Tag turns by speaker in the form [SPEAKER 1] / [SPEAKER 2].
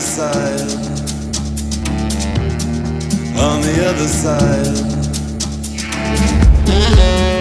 [SPEAKER 1] other side. On the other side.